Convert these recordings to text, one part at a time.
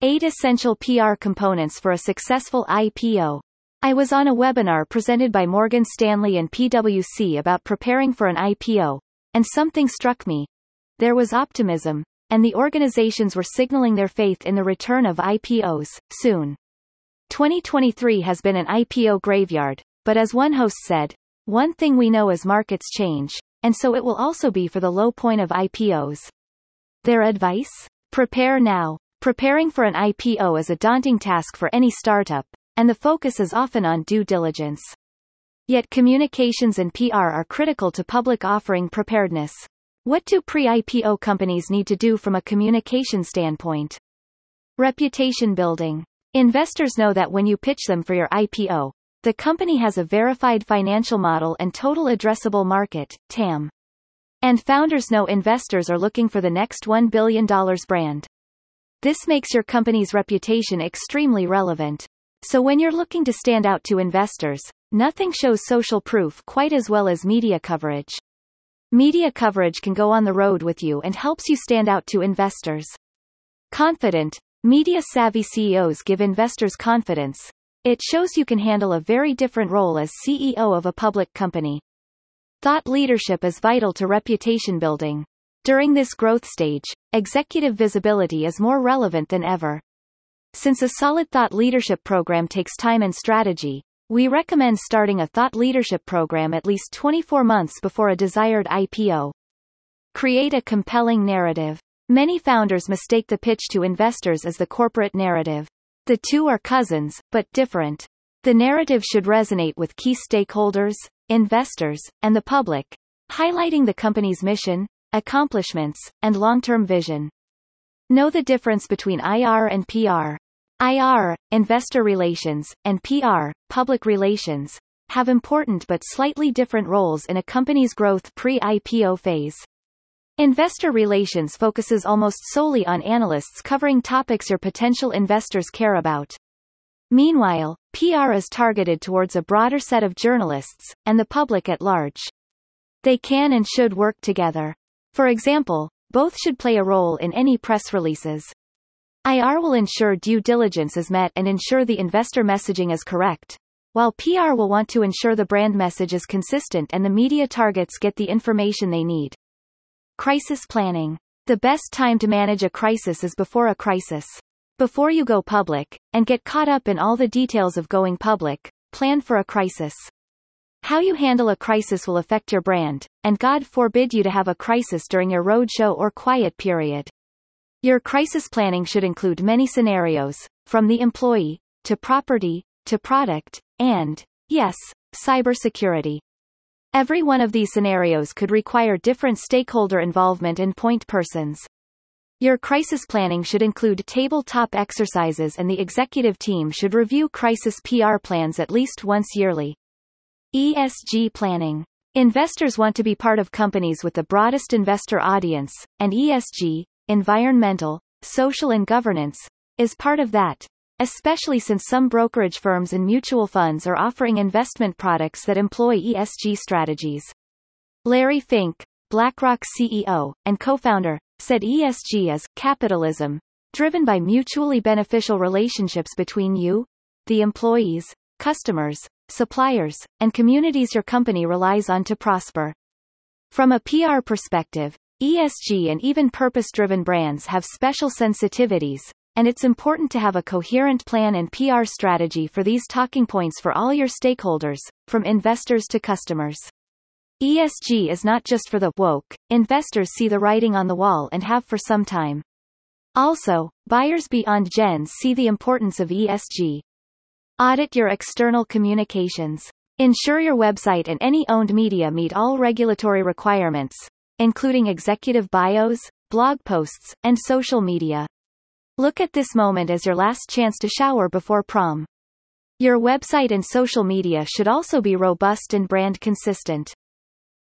8 Essential PR Components for a Successful IPO. I was on a webinar presented by Morgan Stanley and PwC about preparing for an IPO, and something struck me. There was optimism, and the organizations were signaling their faith in the return of IPOs, soon. 2023 has been an IPO graveyard, but as one host said, one thing we know is markets change, and so it will also be for the low point of IPOs. Their advice? Prepare now. Preparing for an IPO is a daunting task for any startup, and the focus is often on due diligence. Yet communications and PR are critical to public offering preparedness. What do pre-IPO companies need to do from a communication standpoint? Reputation building. Investors know that when you pitch them for your IPO, the company has a verified financial model and total addressable market, TAM. And founders know investors are looking for the next $1 billion brand. This makes your company's reputation extremely relevant. So when you're looking to stand out to investors, nothing shows social proof quite as well as media coverage. Media coverage can go on the road with you and helps you stand out to investors. Confident, media-savvy CEOs give investors confidence. It shows you can handle a very different role as CEO of a public company. Thought leadership is vital to reputation building. During this growth stage, executive visibility is more relevant than ever. Since a solid thought leadership program takes time and strategy, we recommend starting a thought leadership program at least 24 months before a desired IPO. Create a compelling narrative. Many founders mistake the pitch to investors as the corporate narrative. The two are cousins, but different. The narrative should resonate with key stakeholders, investors, and the public, highlighting the company's mission, accomplishments, and long-term vision. Know the difference between IR and PR. IR, investor relations, and PR, public relations, have important but slightly different roles in a company's growth pre-IPO phase. Investor relations focuses almost solely on analysts covering topics your potential investors care about. Meanwhile, PR is targeted towards a broader set of journalists, and the public at large. They can and should work together. For example, both should play a role in any press releases. IR will ensure due diligence is met and ensure the investor messaging is correct, while PR will want to ensure the brand message is consistent and the media targets get the information they need. Crisis planning. The best time to manage a crisis is before a crisis. Before you go public, and get caught up in all the details of going public, plan for a crisis. How you handle a crisis will affect your brand, and God forbid you to have a crisis during your roadshow or quiet period. Your crisis planning should include many scenarios, from the employee, to property, to product, and, yes, cybersecurity. Every one of these scenarios could require different stakeholder involvement and point persons. Your crisis planning should include tabletop exercises and the executive team should review crisis PR plans at least once yearly. ESG planning. Investors want to be part of companies with the broadest investor audience, and ESG, environmental, social and governance, is part of that, especially since some brokerage firms and mutual funds are offering investment products that employ ESG strategies. Larry Fink, BlackRock CEO, and co-founder, said ESG is capitalism, driven by mutually beneficial relationships between you, the employees, customers, suppliers, and communities your company relies on to prosper. From a PR perspective, ESG and even purpose-driven brands have special sensitivities, and it's important to have a coherent plan and PR strategy for these talking points for all your stakeholders, from investors to customers. ESG is not just for the woke, investors see the writing on the wall and have for some time. Also, buyers beyond gens see the importance of ESG, Audit your external communications. Ensure your website and any owned media meet all regulatory requirements, including executive bios, blog posts, and social media. Look at this moment as your last chance to shower before prom. Your website and social media should also be robust and brand consistent.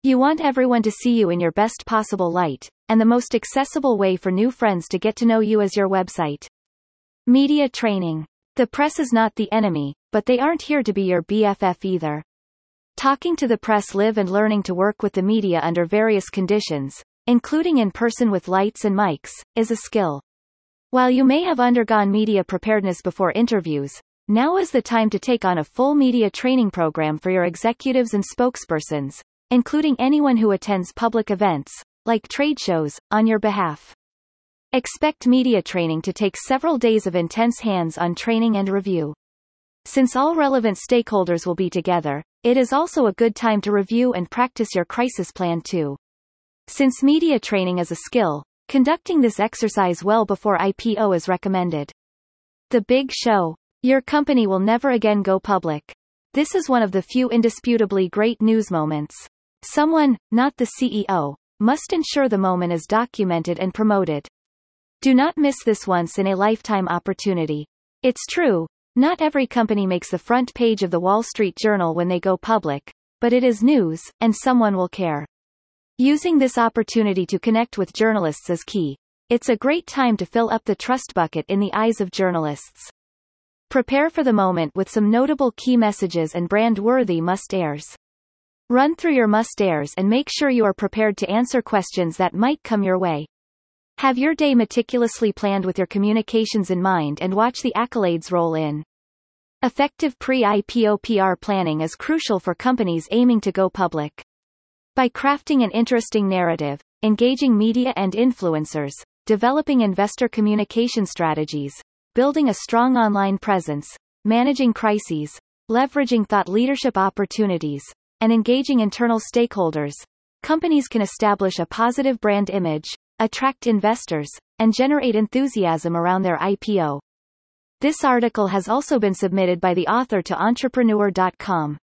You want everyone to see you in your best possible light, and the most accessible way for new friends to get to know you is your website. Media training. The press is not the enemy, but they aren't here to be your BFF either. Talking to the press live and learning to work with the media under various conditions, including in person with lights and mics, is a skill. While you may have undergone media preparedness before interviews, now is the time to take on a full media training program for your executives and spokespersons, including anyone who attends public events, like trade shows, on your behalf. Expect media training to take several days of intense hands-on training and review. Since all relevant stakeholders will be together, it is also a good time to review and practice your crisis plan too. Since media training is a skill, conducting this exercise well before IPO is recommended. The Big Show. Your company will never again go public. This is one of the few indisputably great news moments. Someone, not the CEO, must ensure the moment is documented and promoted. Do not miss this once in a lifetime opportunity. It's true, not every company makes the front page of the Wall Street Journal when they go public, but it is news, and someone will care. Using this opportunity to connect with journalists is key. It's a great time to fill up the trust bucket in the eyes of journalists. Prepare for the moment with some notable key messages and brand-worthy must-airs. Run through your must-airs and make sure you are prepared to answer questions that might come your way. Have your day meticulously planned with your communications in mind and watch the accolades roll in. Effective pre-IPO PR planning is crucial for companies aiming to go public. By crafting an interesting narrative, engaging media and influencers, developing investor communication strategies, building a strong online presence, managing crises, leveraging thought leadership opportunities, and engaging internal stakeholders, companies can establish a positive brand image, attract investors, and generate enthusiasm around their IPO. This article has also been submitted by the author to Entrepreneur.com.